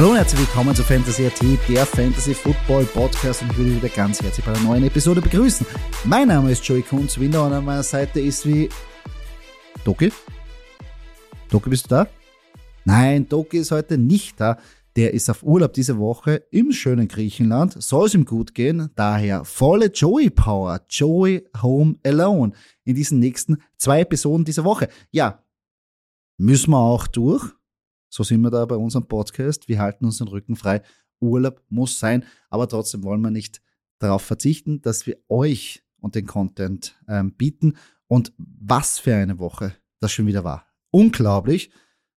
Hallo und herzlich willkommen zu Fantasy AT, der Fantasy Football Podcast und ich würde wieder ganz herzlich bei einer neuen Episode begrüßen. Mein Name ist Joey Kunz, Winter und an meiner Seite ist wie Doki. Doki, bist du da? Nein, Doki ist heute nicht da. Der ist auf Urlaub diese Woche im schönen Griechenland. Soll es ihm gut gehen. Daher volle Joey Power. Joey Home Alone. In diesen nächsten zwei Episoden dieser Woche. Ja, müssen wir auch durch. So sind wir da bei unserem Podcast. Wir halten uns den Rücken frei. Urlaub muss sein, aber trotzdem wollen wir nicht darauf verzichten, dass wir euch und den Content ähm, bieten. Und was für eine Woche das schon wieder war. Unglaublich.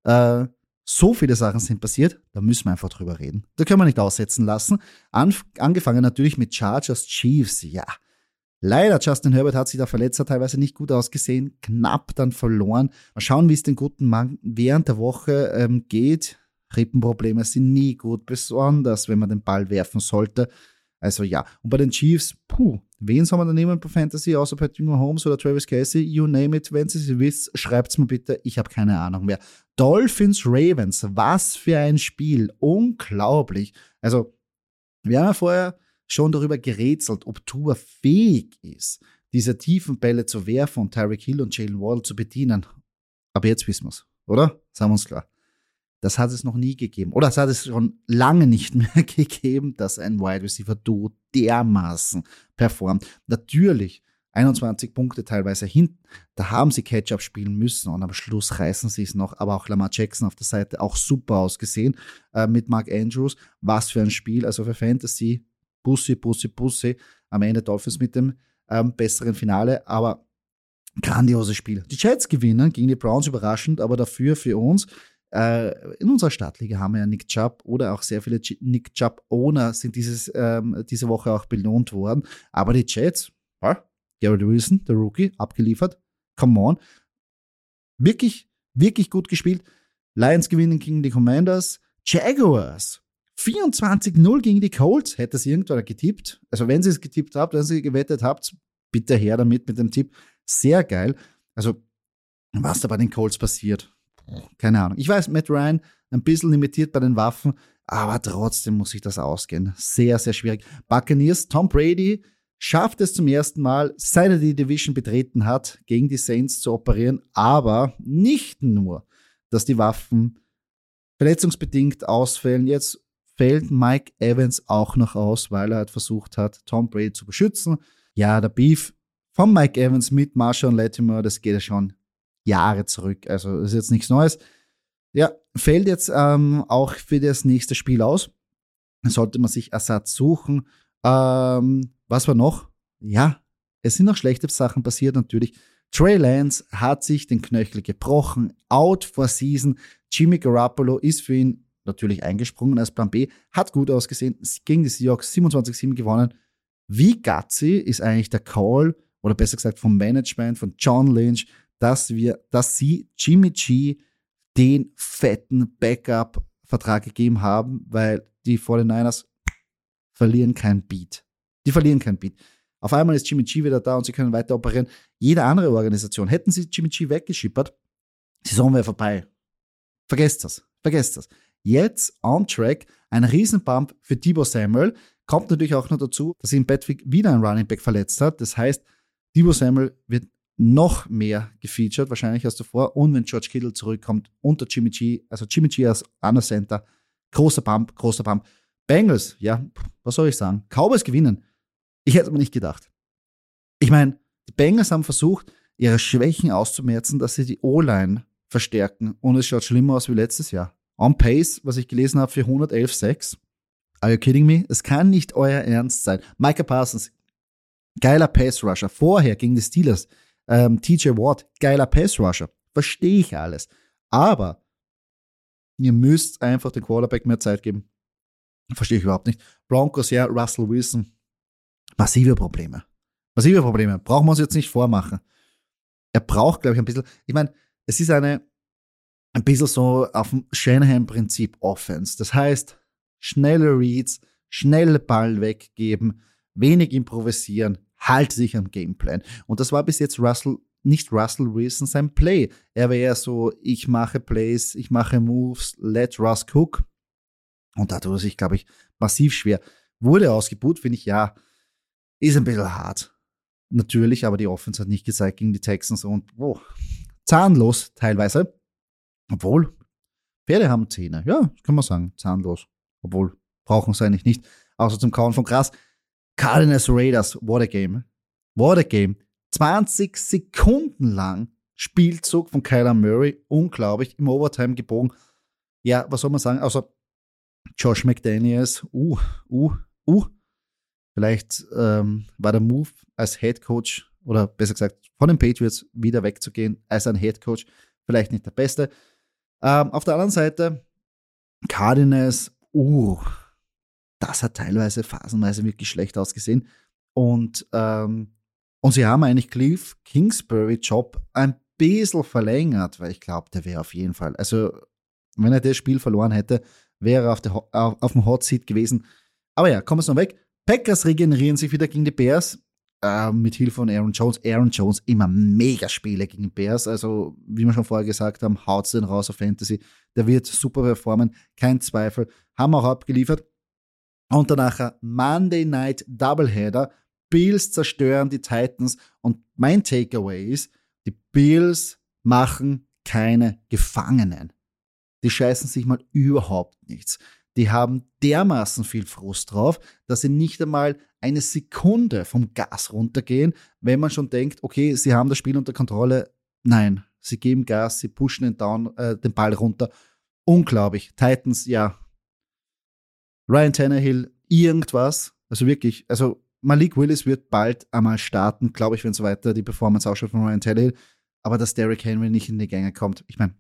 Äh, so viele Sachen sind passiert, da müssen wir einfach drüber reden. Da können wir nicht aussetzen lassen. Anf angefangen natürlich mit Chargers Chiefs. Ja, leider Justin Herbert hat sich da verletzt, hat teilweise nicht gut ausgesehen, knapp dann verloren. Mal schauen, wie es den guten Mann während der Woche ähm, geht. Rippenprobleme sind nie gut, besonders wenn man den Ball werfen sollte. Also ja, und bei den Chiefs, puh, wen soll man da nehmen bei Fantasy, außer Patrick Mahomes oder Travis Casey? You name it, wenn Sie es wisst, schreibt's mir bitte, ich habe keine Ahnung mehr. Dolphins Ravens, was für ein Spiel, unglaublich. Also, wir haben ja vorher schon darüber gerätselt, ob Tua fähig ist, diese tiefen Bälle zu werfen und Tyreek Hill und Jalen Wall zu bedienen. Aber jetzt wissen wir's, oder? Sagen wir uns klar. Das hat es noch nie gegeben. Oder es hat es schon lange nicht mehr gegeben, dass ein Wide Receiver Duo dermaßen performt. Natürlich 21 Punkte teilweise hinten. Da haben sie Catch-up spielen müssen und am Schluss reißen sie es noch. Aber auch Lamar Jackson auf der Seite auch super ausgesehen äh, mit Mark Andrews. Was für ein Spiel. Also für Fantasy, Bussi, Bussi, Bussi. Am Ende Dolphins mit dem ähm, besseren Finale. Aber grandioses Spiel. Die Jets gewinnen gegen die Browns überraschend, aber dafür für uns äh, in unserer Stadtliga haben wir ja Nick Chubb oder auch sehr viele Nick Chubb-Owner sind dieses, ähm, diese Woche auch belohnt worden. Aber die Jets, ja, Garrett Wilson, der Rookie, abgeliefert. Come on. Wirklich, wirklich gut gespielt. Lions gewinnen gegen die Commanders. Jaguars 24-0 gegen die Colts. Hätte es irgendwann getippt. Also, wenn Sie es getippt habt, wenn Sie gewettet habt, bitte her damit mit dem Tipp. Sehr geil. Also, was da bei den Colts passiert, keine Ahnung. Ich weiß, Matt Ryan ein bisschen limitiert bei den Waffen, aber trotzdem muss sich das ausgehen. Sehr, sehr schwierig. Buccaneers, Tom Brady schafft es zum ersten Mal, seit er die Division betreten hat, gegen die Saints zu operieren, aber nicht nur, dass die Waffen verletzungsbedingt ausfällen. Jetzt fällt Mike Evans auch noch aus, weil er halt versucht hat, Tom Brady zu beschützen. Ja, der Beef von Mike Evans mit Marshall Latimer, das geht ja schon Jahre zurück. Also ist jetzt nichts Neues. Ja, fällt jetzt ähm, auch für das nächste Spiel aus. Sollte man sich Ersatz suchen. Ähm, was war noch? Ja, es sind noch schlechte Sachen passiert natürlich. Trey Lance hat sich den Knöchel gebrochen, out for season. Jimmy Garoppolo ist für ihn natürlich eingesprungen als Plan B, hat gut ausgesehen, gegen die Seahawks 27-7 gewonnen. Wie gutsy ist eigentlich der Call, oder besser gesagt vom Management von John Lynch, dass wir, dass sie Jimmy G den fetten Backup-Vertrag gegeben haben, weil die 49ers verlieren kein Beat. Die verlieren kein Beat. Auf einmal ist Jimmy G wieder da und sie können weiter operieren. Jede andere Organisation, hätten sie Jimmy G weggeschippert, Saison wäre vorbei. Vergesst das. Vergesst das. Jetzt on track, ein Riesenbump für Debo Samuel. Kommt natürlich auch noch dazu, dass ihn Patrick wieder ein Running Back verletzt hat. Das heißt, Debo Samuel wird noch mehr gefeatured, wahrscheinlich als davor. Und wenn George Kittle zurückkommt unter Jimmy G, also Jimmy G als Under Center, großer Pump, großer Pump. Bengals, ja, was soll ich sagen? Cowboys gewinnen. Ich hätte mir nicht gedacht. Ich meine, die Bengals haben versucht, ihre Schwächen auszumerzen, dass sie die O-Line verstärken. Und es schaut schlimmer aus wie letztes Jahr. On Pace, was ich gelesen habe, für 111,6. Are you kidding me? Es kann nicht euer Ernst sein. Micah Parsons, geiler Pace Rusher. Vorher gegen die Steelers ähm, TJ Watt, geiler Pass-Rusher. Verstehe ich alles. Aber ihr müsst einfach dem Quarterback mehr Zeit geben. Verstehe ich überhaupt nicht. Broncos, ja, Russell Wilson. Massive Probleme. Massive Probleme. Brauchen wir uns jetzt nicht vormachen. Er braucht, glaube ich, ein bisschen. Ich meine, es ist eine, ein bisschen so auf dem Shanahan-Prinzip Offense. Das heißt, schnelle Reads, schnell Ball weggeben, wenig improvisieren, halte sich am Gameplan. Und das war bis jetzt Russell, nicht Russell Wilson sein Play. Er eher so, ich mache Plays, ich mache Moves, let Russ cook. Und da tut er sich, glaube ich, massiv schwer. Wurde ausgebucht, finde ich, ja, ist ein bisschen hart. Natürlich, aber die Offense hat nicht gezeigt gegen die Texans und oh, zahnlos teilweise. Obwohl, Pferde haben Zähne. Ja, kann man sagen, zahnlos. Obwohl, brauchen sie eigentlich nicht. Außer zum Kauen von Gras. Cardinals Raiders, what a game. What a game. 20 Sekunden lang Spielzug von Kyler Murray. Unglaublich. Im Overtime gebogen. Ja, was soll man sagen? Also Josh McDaniels, uh, uh, uh. Vielleicht ähm, war der Move als Head Coach oder besser gesagt von den Patriots wieder wegzugehen als ein Head Coach vielleicht nicht der beste. Ähm, auf der anderen Seite Cardinals, uh, das hat teilweise phasenweise wirklich schlecht ausgesehen. Und, ähm, und sie haben eigentlich Cliff Kingsbury Job ein bisschen verlängert, weil ich glaube, der wäre auf jeden Fall, also wenn er das Spiel verloren hätte, wäre er auf, der, auf, auf dem Hot Seat gewesen. Aber ja, kommen wir noch weg. Packers regenerieren sich wieder gegen die Bears äh, mit Hilfe von Aaron Jones. Aaron Jones immer mega Spiele gegen Bears. Also, wie wir schon vorher gesagt haben, haut den raus auf Fantasy. Der wird super performen, kein Zweifel. Haben auch abgeliefert. Und danach Monday Night Doubleheader. Bills zerstören die Titans. Und mein Takeaway ist, die Bills machen keine Gefangenen. Die scheißen sich mal überhaupt nichts. Die haben dermaßen viel Frust drauf, dass sie nicht einmal eine Sekunde vom Gas runtergehen, wenn man schon denkt, okay, sie haben das Spiel unter Kontrolle. Nein, sie geben Gas, sie pushen den, Down, äh, den Ball runter. Unglaublich. Titans, ja. Ryan Tannehill, irgendwas. Also wirklich, also Malik Willis wird bald einmal starten, glaube ich, wenn so weiter die Performance ausschaut von Ryan Tannehill. Aber dass Derrick Henry nicht in die Gänge kommt, ich meine,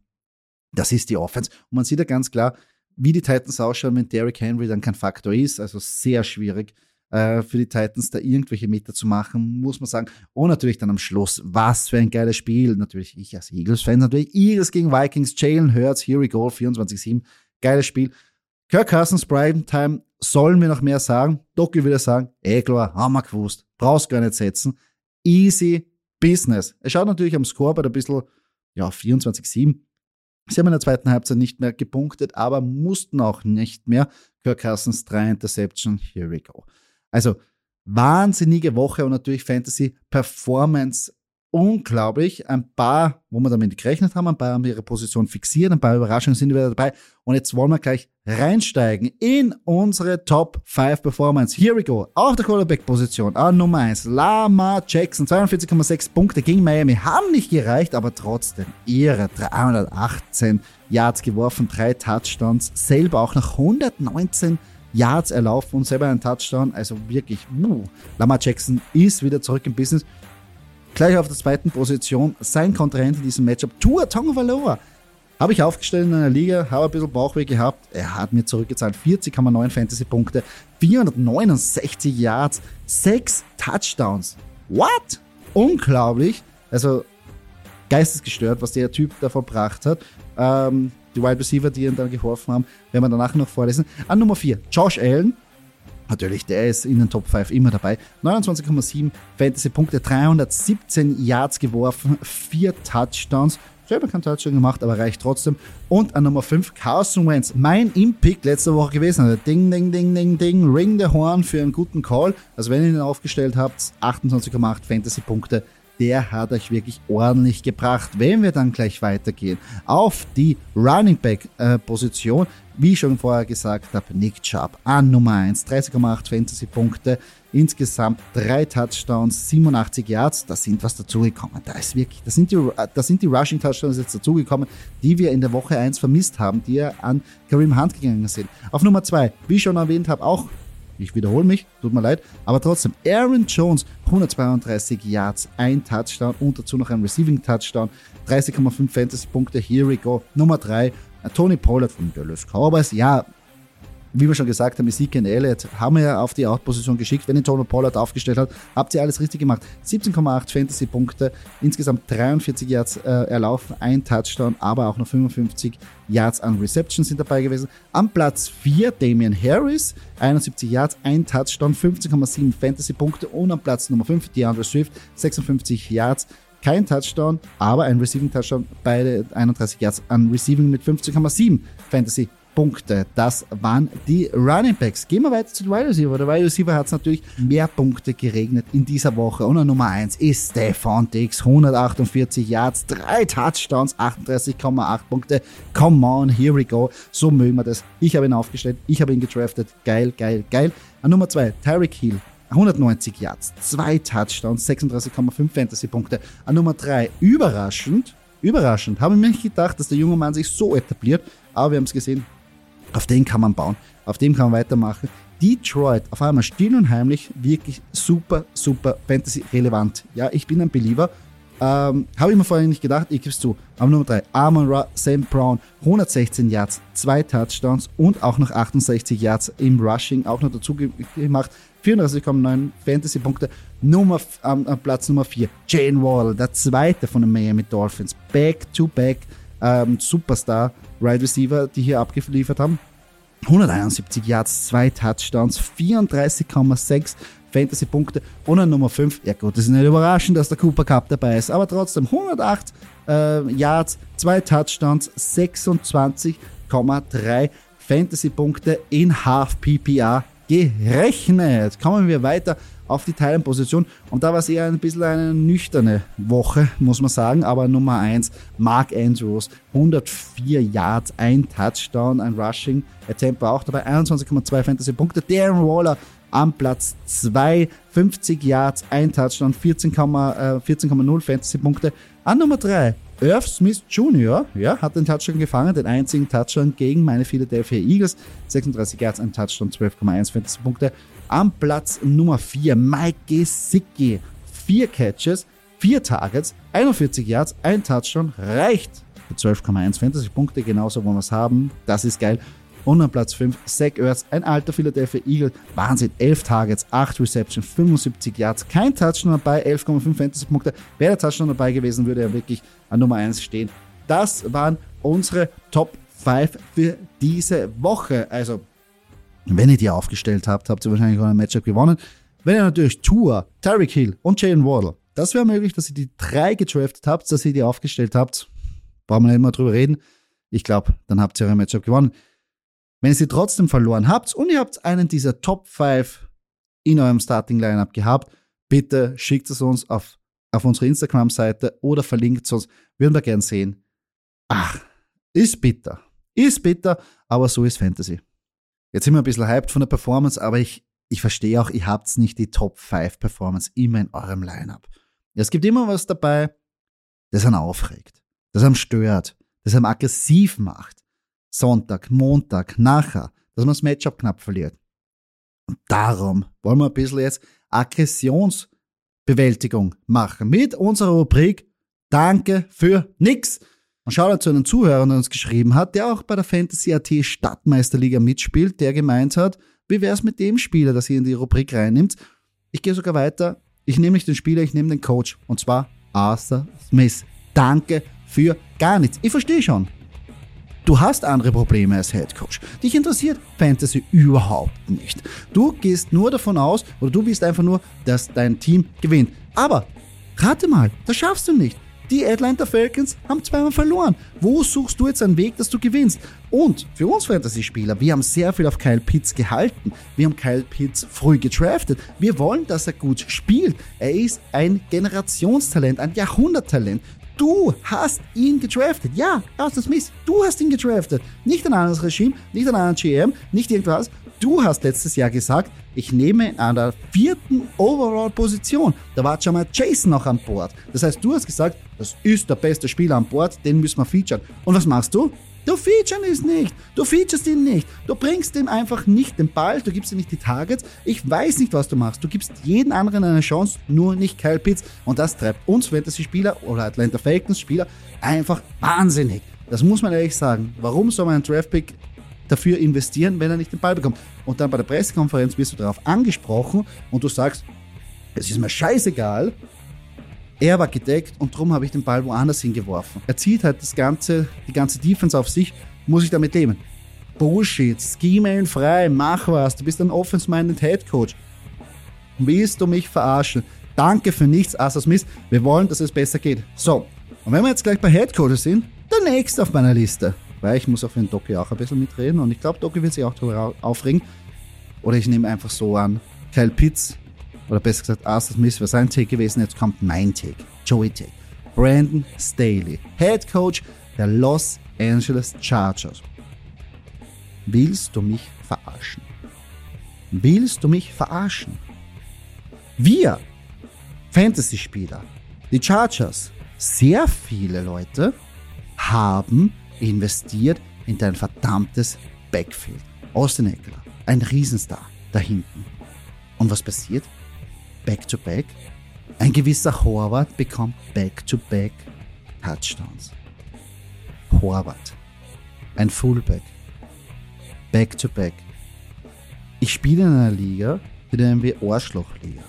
das ist die Offense. Und man sieht ja ganz klar, wie die Titans ausschauen, wenn Derrick Henry dann kein Faktor ist. Also sehr schwierig äh, für die Titans, da irgendwelche Meter zu machen, muss man sagen. Und natürlich dann am Schluss, was für ein geiles Spiel. Natürlich ich als Eagles-Fan, natürlich Eagles gegen Vikings, Jalen Hurts, here we go, 24-7. Geiles Spiel. Kirk Cousins, Time, sollen wir noch mehr sagen? Doki würde sagen, eh klar, haben wir gewusst. Brauchst gar nicht setzen. Easy Business. Er schaut natürlich am Scoreboard ein bisschen, ja, 24-7 Sie haben in der zweiten Halbzeit nicht mehr gepunktet, aber mussten auch nicht mehr. Kirk Cousins, drei Interception, here we go. Also wahnsinnige Woche und natürlich Fantasy Performance unglaublich. Ein paar, wo wir damit gerechnet haben, ein paar haben ihre Position fixiert, ein paar Überraschungen sind wieder dabei. Und jetzt wollen wir gleich reinsteigen in unsere Top 5 Performance. Here we go. Auf der Quarterback-Position an Nummer 1, Lama Jackson, 42,6 Punkte gegen Miami. Haben nicht gereicht, aber trotzdem ihre 318 Yards geworfen, drei Touchdowns, selber auch nach 119 Yards erlaufen und selber einen Touchdown. Also wirklich, uh, Lamar Jackson ist wieder zurück im Business. Gleich auf der zweiten Position sein Kontrahent in diesem Matchup, Tua Tagovailoa. Habe ich aufgestellt in einer Liga, habe ein bisschen Bauchweh gehabt. Er hat mir zurückgezahlt 40,9 Fantasy-Punkte, 469 Yards, 6 Touchdowns. What? Unglaublich. Also geistesgestört, was der Typ da verbracht hat. Ähm, die Wide Receiver, die ihn dann geworfen haben, werden wir danach noch vorlesen. An Nummer 4, Josh Allen. Natürlich, der ist in den Top 5 immer dabei. 29,7 Fantasy-Punkte, 317 Yards geworfen, 4 Touchdowns. Selber kein Touchdown gemacht, aber reicht trotzdem. Und an Nummer 5, Carson Wentz. Mein Impick letzte Woche gewesen. Also ding, ding, ding, ding, ding. Ring the Horn für einen guten Call. Also wenn ihr ihn aufgestellt habt, 28,8 Fantasy-Punkte der hat euch wirklich ordentlich gebracht. Wenn wir dann gleich weitergehen auf die Running Back äh, Position, wie schon vorher gesagt habe, Nick Chubb an Nummer 1, 30,8 Fantasy Punkte, insgesamt drei Touchdowns, 87 Yards, da sind was dazugekommen. Da ist wirklich, da sind die, da sind die Rushing Touchdowns jetzt dazugekommen, die wir in der Woche 1 vermisst haben, die ja an Kareem Hunt gegangen sind. Auf Nummer 2, wie ich schon erwähnt habe, auch ich wiederhole mich, tut mir leid, aber trotzdem, Aaron Jones, 132 Yards, ein Touchdown und dazu noch ein Receiving Touchdown, 30,5 Fantasy-Punkte, here we go. Nummer 3, Tony Pollard von Dallas Cowboys, ja, wie wir schon gesagt haben, Ezekiel Elliott haben wir ja auf die Outposition geschickt. Wenn ihr Tony Pollard aufgestellt habt, habt ihr alles richtig gemacht. 17,8 Fantasy-Punkte, insgesamt 43 Yards äh, erlaufen, ein Touchdown, aber auch noch 55 Yards an Reception sind dabei gewesen. Am Platz 4 Damian Harris, 71 Yards, ein Touchdown, 15,7 Fantasy-Punkte und am Platz Nummer 5 DeAndre Swift, 56 Yards, kein Touchdown, aber ein Receiving Touchdown, beide 31 Yards an Receiving mit 15,7 Fantasy Punkte. Das waren die Running Backs. Gehen wir weiter zu den Wide Receiver. Der Wide Receiver hat es natürlich mehr Punkte geregnet in dieser Woche. Und Nummer 1 ist Stefan Dix. 148 Yards, 3 Touchdowns, 38,8 Punkte. Come on, here we go. So mögen wir das. Ich habe ihn aufgestellt. Ich habe ihn gedraftet. Geil, geil, geil. An Nummer 2, Tyreek Hill. 190 Yards, 2 Touchdowns, 36,5 Fantasy-Punkte. An Nummer 3, überraschend, überraschend, habe ich mir nicht gedacht, dass der junge Mann sich so etabliert, aber wir haben es gesehen, auf den kann man bauen, auf dem kann man weitermachen. Detroit, auf einmal still und heimlich, wirklich super, super Fantasy-relevant. Ja, ich bin ein Believer. Ähm, Habe ich mir vorher nicht gedacht, ich gebe es zu. Aber Nummer 3, Amon Ra, Sam Brown, 116 Yards, 2 Touchdowns und auch noch 68 Yards im Rushing, auch noch dazu gemacht. 34,9 Fantasy-Punkte. Nummer, ähm, Platz Nummer 4, Jane Wall, der zweite von den Miami Dolphins. Back-to-back, -back, ähm, Superstar, Wide Receiver, die hier abgeliefert haben. 171 Yards, 2 Touchdowns, 34,6 Fantasy-Punkte und an Nummer 5, ja gut, das ist nicht überraschend, dass der Cooper Cup dabei ist, aber trotzdem 108 äh, Yards, 2 Touchdowns, 26,3 Fantasy-Punkte in Half PPA gerechnet. Kommen wir weiter auf die Teilenposition. Und da war es eher ein bisschen eine nüchterne Woche, muss man sagen. Aber Nummer 1, Mark Andrews, 104 Yards, ein Touchdown, ein Rushing, Tempo auch dabei, 21,2 Fantasy-Punkte. Darren Waller am Platz 2, 50 Yards, ein Touchdown, 14,0 14, Fantasy-Punkte. An Nummer 3, Irv Smith Jr. Ja, hat den Touchdown gefangen, den einzigen Touchdown gegen meine Philadelphia Eagles. 36 Yards, ein Touchdown, 12,1 Fantasy-Punkte. Am Platz Nummer 4 Mike Gesicki. Vier Catches, vier Targets, 41 Yards, ein Touchdown, reicht für 12,1 Fantasy-Punkte, genauso wollen wir es haben. Das ist geil. Und an Platz 5 Zach Ertz, ein alter Philadelphia Eagle. Wahnsinn, 11 Targets, 8 Receptions, 75 Yards, kein Touchdown dabei, 11,5 Fantasy-Punkte. Wäre der Touchdown dabei gewesen, würde er wirklich an Nummer 1 stehen. Das waren unsere Top 5 für diese Woche. Also, wenn ihr die aufgestellt habt, habt ihr wahrscheinlich auch ein Matchup gewonnen. Wenn ihr natürlich Tour, Tyreek Hill und Jalen Waddle, das wäre möglich, dass ihr die drei gedraftet habt, dass ihr die aufgestellt habt. Brauchen wir nicht mal drüber reden. Ich glaube, dann habt ihr euer Matchup gewonnen. Wenn ihr sie trotzdem verloren habt und ihr habt einen dieser Top 5 in eurem Starting Lineup gehabt, bitte schickt es uns auf, auf unsere Instagram-Seite oder verlinkt es uns. Würden wir gern sehen. Ach, ist bitter. Ist bitter, aber so ist Fantasy. Jetzt sind wir ein bisschen hyped von der Performance, aber ich, ich verstehe auch, ihr habt nicht die Top 5 Performance immer in eurem Lineup. Es gibt immer was dabei, das einen aufregt, das einen stört, das einen aggressiv macht. Sonntag, Montag, nachher, dass man das Matchup knapp verliert. Und darum wollen wir ein bisschen jetzt Aggressionsbewältigung machen mit unserer Rubrik Danke für nix. Und schaut zu einem Zuhörer, der uns geschrieben hat, der auch bei der Fantasy AT Stadtmeisterliga mitspielt, der gemeint hat, wie wäre es mit dem Spieler, dass ihr in die Rubrik reinnimmt? Ich gehe sogar weiter. Ich nehme nicht den Spieler, ich nehme den Coach. Und zwar Arthur Smith. Danke für gar nichts. Ich verstehe schon. Du hast andere Probleme als Head Coach. Dich interessiert Fantasy überhaupt nicht. Du gehst nur davon aus, oder du bist einfach nur, dass dein Team gewinnt. Aber, rate mal, das schaffst du nicht. Die Atlanta Falcons haben zweimal verloren. Wo suchst du jetzt einen Weg, dass du gewinnst? Und für uns Fantasy-Spieler, wir haben sehr viel auf Kyle Pitts gehalten. Wir haben Kyle Pitts früh gedraftet. Wir wollen, dass er gut spielt. Er ist ein Generationstalent, ein Jahrhunderttalent. Du hast ihn gedraftet. Ja, Arthur Smith, du hast ihn gedraftet. Nicht ein anderes Regime, nicht ein anderer GM, nicht irgendwas. Du hast letztes Jahr gesagt, ich nehme an der vierten Overall-Position. Da war schon mal Jason noch an Bord. Das heißt, du hast gesagt, das ist der beste Spieler an Bord, den müssen wir featuren. Und was machst du? Du featuren es nicht. Du featurest ihn nicht. Du bringst ihm einfach nicht den Ball. Du gibst ihm nicht die Targets. Ich weiß nicht, was du machst. Du gibst jeden anderen eine Chance, nur nicht Kyle Pitts. Und das treibt uns Fantasy-Spieler oder Atlanta Falcons-Spieler einfach wahnsinnig. Das muss man ehrlich sagen. Warum soll man einen Draftpick dafür investieren, wenn er nicht den Ball bekommt? Und dann bei der Pressekonferenz wirst du darauf angesprochen und du sagst, es ist mir scheißegal, er war gedeckt und darum habe ich den Ball woanders hingeworfen. Er zieht halt das ganze, die ganze Defense auf sich, muss ich damit leben. Bullshit, scheme frei, mach was, du bist ein offense-minded Head Coach. Willst du mich verarschen? Danke für nichts, Arthur Smith. Wir wollen, dass es besser geht. So, und wenn wir jetzt gleich bei Head Coaches sind, der nächste auf meiner Liste. weil ich muss auf den Doki auch ein bisschen mitreden und ich glaube, Doki wird sich auch darüber aufregen. Oder ich nehme einfach so an, Kyle Pitts, oder besser gesagt, Arthur Smith wäre sein Take gewesen, jetzt kommt mein Take, Joey Take. Brandon Staley, Head Coach der Los Angeles Chargers. Willst du mich verarschen? Willst du mich verarschen? Wir, Fantasy-Spieler, die Chargers, sehr viele Leute haben investiert in dein verdammtes Backfield. Austin Eckler, ein Riesenstar da hinten. Und was passiert? Back-to-back. Ein gewisser Horvath bekommt Back-to-back Touchdowns. Horvath, ein Fullback, Back-to-back. Ich spiele in einer Liga, die nennen wir Arschlochliga.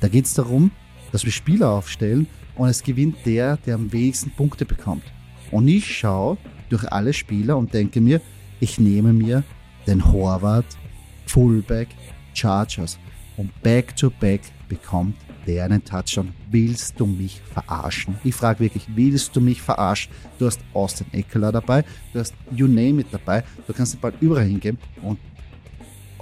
Da geht es darum, dass wir Spieler aufstellen und es gewinnt der, der am wenigsten Punkte bekommt. Und ich schaue durch alle Spieler und denke mir, ich nehme mir den Horvath Fullback Chargers und back-to-back bekommt der einen Touchdown. Willst du mich verarschen? Ich frage wirklich, willst du mich verarschen? Du hast Austin Eckler dabei, du hast You Name It dabei, du kannst den Ball überall hingeben und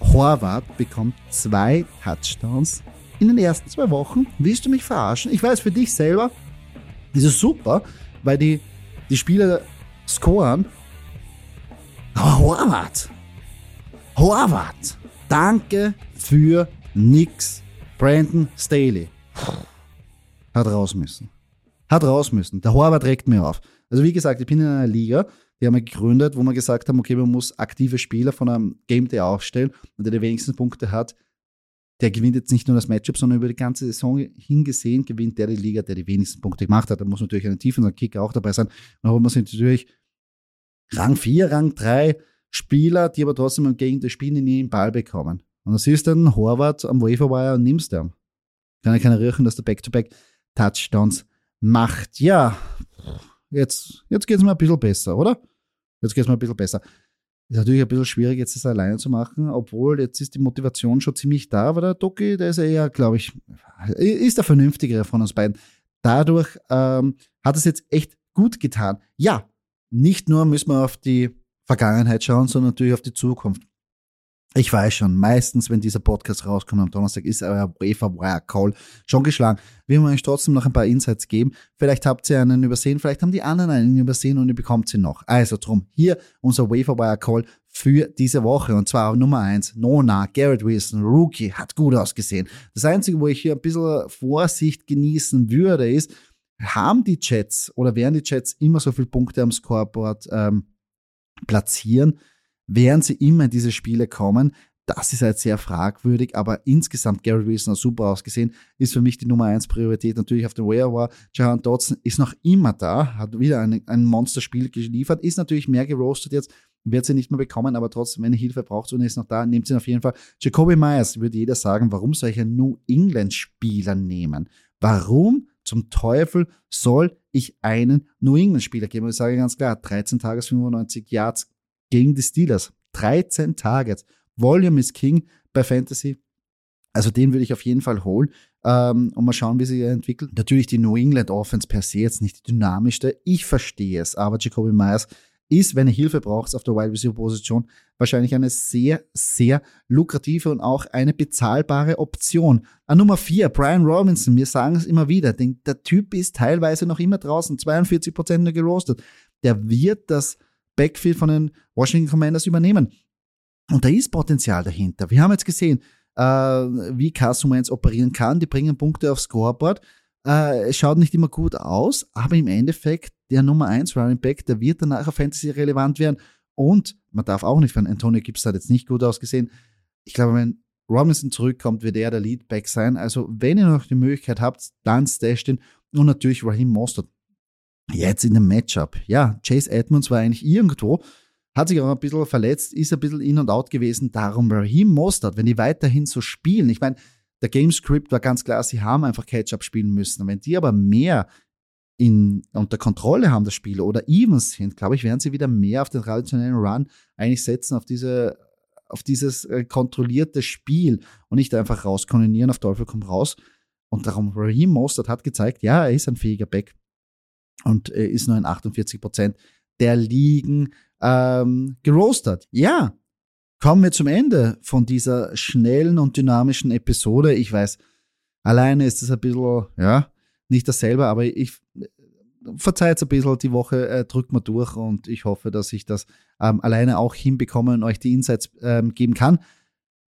Horvath bekommt zwei Touchdowns in den ersten zwei Wochen. Willst du mich verarschen? Ich weiß, für dich selber ist es super, weil die, die Spieler scoren. Aber Horvath, Horvath, danke für nix. Brandon Staley hat raus müssen. Hat raus müssen. Der Horvath regt mir auf. Also wie gesagt, ich bin in einer Liga, die haben wir gegründet, wo wir gesagt haben, okay, man muss aktive Spieler von einem Game Day aufstellen und der die wenigsten Punkte hat, der gewinnt jetzt nicht nur das Matchup, sondern über die ganze Saison hingesehen gewinnt der die Liga, der die wenigsten Punkte gemacht hat. Da muss natürlich ein tiefen Kicker auch dabei sein. Und dann muss natürlich Rang 4, Rang 3 Spieler, die aber trotzdem im Gegenteil spielen, die nie den Ball bekommen. Und dann siehst du den Horvath am Waferwire und nimmst den. Kann ja keiner riechen, dass der Back-to-Back Touchdowns macht. Ja, jetzt, jetzt geht es mir ein bisschen besser, oder? Jetzt geht es mir ein bisschen besser. Ist natürlich ein bisschen schwierig, jetzt das alleine zu machen, obwohl jetzt ist die Motivation schon ziemlich da, aber der Doki, der ist eher, glaube ich, ist der vernünftigere von uns beiden. Dadurch ähm, hat es jetzt echt gut getan. Ja, nicht nur müssen wir auf die Vergangenheit schauen, sondern natürlich auf die Zukunft. Ich weiß schon, meistens, wenn dieser Podcast rauskommt am Donnerstag, ist euer Wafer Wire Call schon geschlagen. Wir wollen euch trotzdem noch ein paar Insights geben. Vielleicht habt ihr einen übersehen, vielleicht haben die anderen einen übersehen und ihr bekommt sie noch. Also drum, hier unser Wafer Wire Call für diese Woche. Und zwar Nummer eins, Nona, Garrett Wilson, Rookie, hat gut ausgesehen. Das Einzige, wo ich hier ein bisschen Vorsicht genießen würde, ist, haben die Jets oder werden die Jets immer so viele Punkte am Scoreboard ähm, platzieren? Werden sie immer in diese Spiele kommen. Das ist halt sehr fragwürdig, aber insgesamt Gary Wilson hat super ausgesehen, ist für mich die Nummer 1 Priorität natürlich auf dem Wire Jahan Dodson ist noch immer da, hat wieder ein, ein Monsterspiel geliefert, ist natürlich mehr geroastet jetzt, wird sie nicht mehr bekommen, aber trotzdem, wenn ihr Hilfe braucht und ist noch da, nehmt sie auf jeden Fall. Jacoby Myers, würde jeder sagen, warum soll ich einen New England Spieler nehmen? Warum zum Teufel soll ich einen New England Spieler geben? Und ich sage ganz klar, 13 Tages 95 Yards gegen die Steelers. 13 Targets. Volume ist King bei Fantasy. Also den würde ich auf jeden Fall holen ähm, und mal schauen, wie sich er entwickelt. Natürlich die New England Offense per se jetzt nicht die dynamischste. Ich verstehe es, aber Jacoby Myers ist, wenn er Hilfe braucht auf der Wide Receiver Position, wahrscheinlich eine sehr, sehr lukrative und auch eine bezahlbare Option. An Nummer 4, Brian Robinson, wir sagen es immer wieder, denn der Typ ist teilweise noch immer draußen, 42% nur gerostet. Der wird das Backfield von den Washington Commanders übernehmen. Und da ist Potenzial dahinter. Wir haben jetzt gesehen, äh, wie Carson Wentz operieren kann. Die bringen Punkte aufs Scoreboard. Äh, es schaut nicht immer gut aus, aber im Endeffekt der Nummer 1 Running Back, der wird danach auf Fantasy relevant werden. Und man darf auch nicht, wenn Antonio Gibbs hat jetzt nicht gut ausgesehen. Ich glaube, wenn Robinson zurückkommt, wird er der Leadback sein. Also, wenn ihr noch die Möglichkeit habt, dann stash den. Und natürlich Raheem Mostert. Jetzt in dem Matchup. Ja, Chase Edmonds war eigentlich irgendwo, hat sich aber ein bisschen verletzt, ist ein bisschen in und out gewesen. Darum Raheem Mostert, wenn die weiterhin so spielen, ich meine, der Gamescript war ganz klar, sie haben einfach Catch-up spielen müssen. wenn die aber mehr in, unter Kontrolle haben, das Spiel, oder even sind, glaube ich, werden sie wieder mehr auf den traditionellen Run eigentlich setzen, auf diese auf dieses äh, kontrollierte Spiel und nicht einfach rauskonnieren, auf Teufel komm raus. Und darum, Raheem Mostert hat gezeigt, ja, er ist ein fähiger Back und äh, ist nur in 48 Prozent der Ligen ähm, geroastet. Ja, kommen wir zum Ende von dieser schnellen und dynamischen Episode. Ich weiß, alleine ist es ein bisschen, ja, nicht dasselbe, aber ich verzeiht ein bisschen, die Woche äh, drückt man durch und ich hoffe, dass ich das ähm, alleine auch hinbekomme und euch die Insights ähm, geben kann.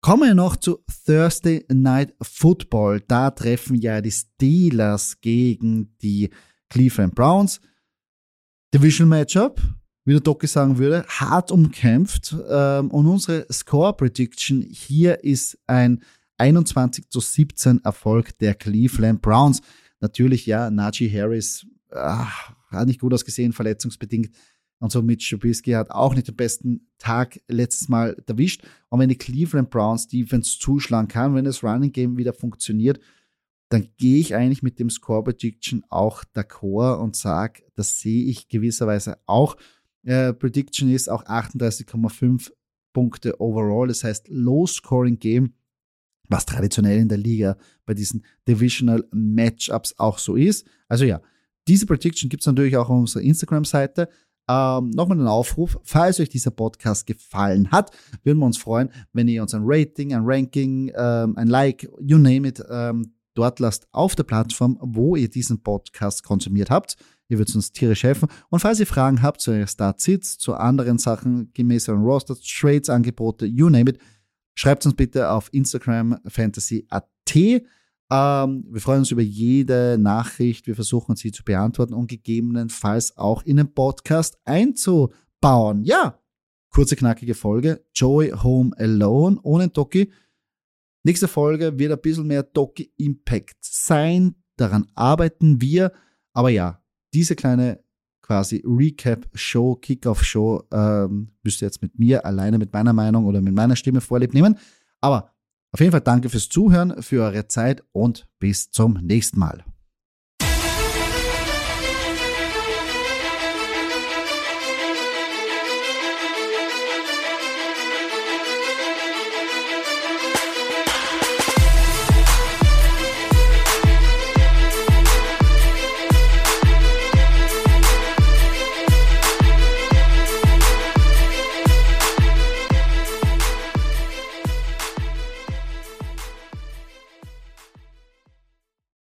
Kommen wir noch zu Thursday Night Football. Da treffen ja die Steelers gegen die Cleveland Browns. Division Matchup, wie der Doki sagen würde, hart umkämpft. Ähm, und unsere Score Prediction hier ist ein 21 zu 17 Erfolg der Cleveland Browns. Natürlich, ja, Najee Harris ach, hat nicht gut ausgesehen, verletzungsbedingt. Und so mit Trubisky hat auch nicht den besten Tag letztes Mal erwischt. Und wenn die Cleveland Browns Defense zuschlagen kann, wenn das Running Game wieder funktioniert, dann gehe ich eigentlich mit dem Score Prediction auch d'accord und sage, das sehe ich gewisserweise auch. Äh, Prediction ist auch 38,5 Punkte overall. Das heißt, Low Scoring Game, was traditionell in der Liga bei diesen Divisional Matchups auch so ist. Also ja, diese Prediction gibt es natürlich auch auf unserer Instagram-Seite. Ähm, Nochmal ein Aufruf, falls euch dieser Podcast gefallen hat, würden wir uns freuen, wenn ihr uns ein Rating, ein Ranking, ähm, ein Like, you name it, ähm, dort lasst auf der Plattform, wo ihr diesen Podcast konsumiert habt. Ihr würdet uns tierisch helfen. Und falls ihr Fragen habt zu Start-Sits, zu anderen Sachen, gemäß euren Rosters, Trades, Angebote, you name it, schreibt uns bitte auf Instagram fantasy.at. Ähm, wir freuen uns über jede Nachricht. Wir versuchen sie zu beantworten und gegebenenfalls auch in den Podcast einzubauen. Ja, kurze, knackige Folge. Joey Home Alone ohne Doki. Nächste Folge wird ein bisschen mehr Doki Impact sein. Daran arbeiten wir. Aber ja, diese kleine quasi Recap-Show, Kickoff-Show ähm, müsst ihr jetzt mit mir alleine mit meiner Meinung oder mit meiner Stimme vorlieb nehmen. Aber auf jeden Fall danke fürs Zuhören, für eure Zeit und bis zum nächsten Mal.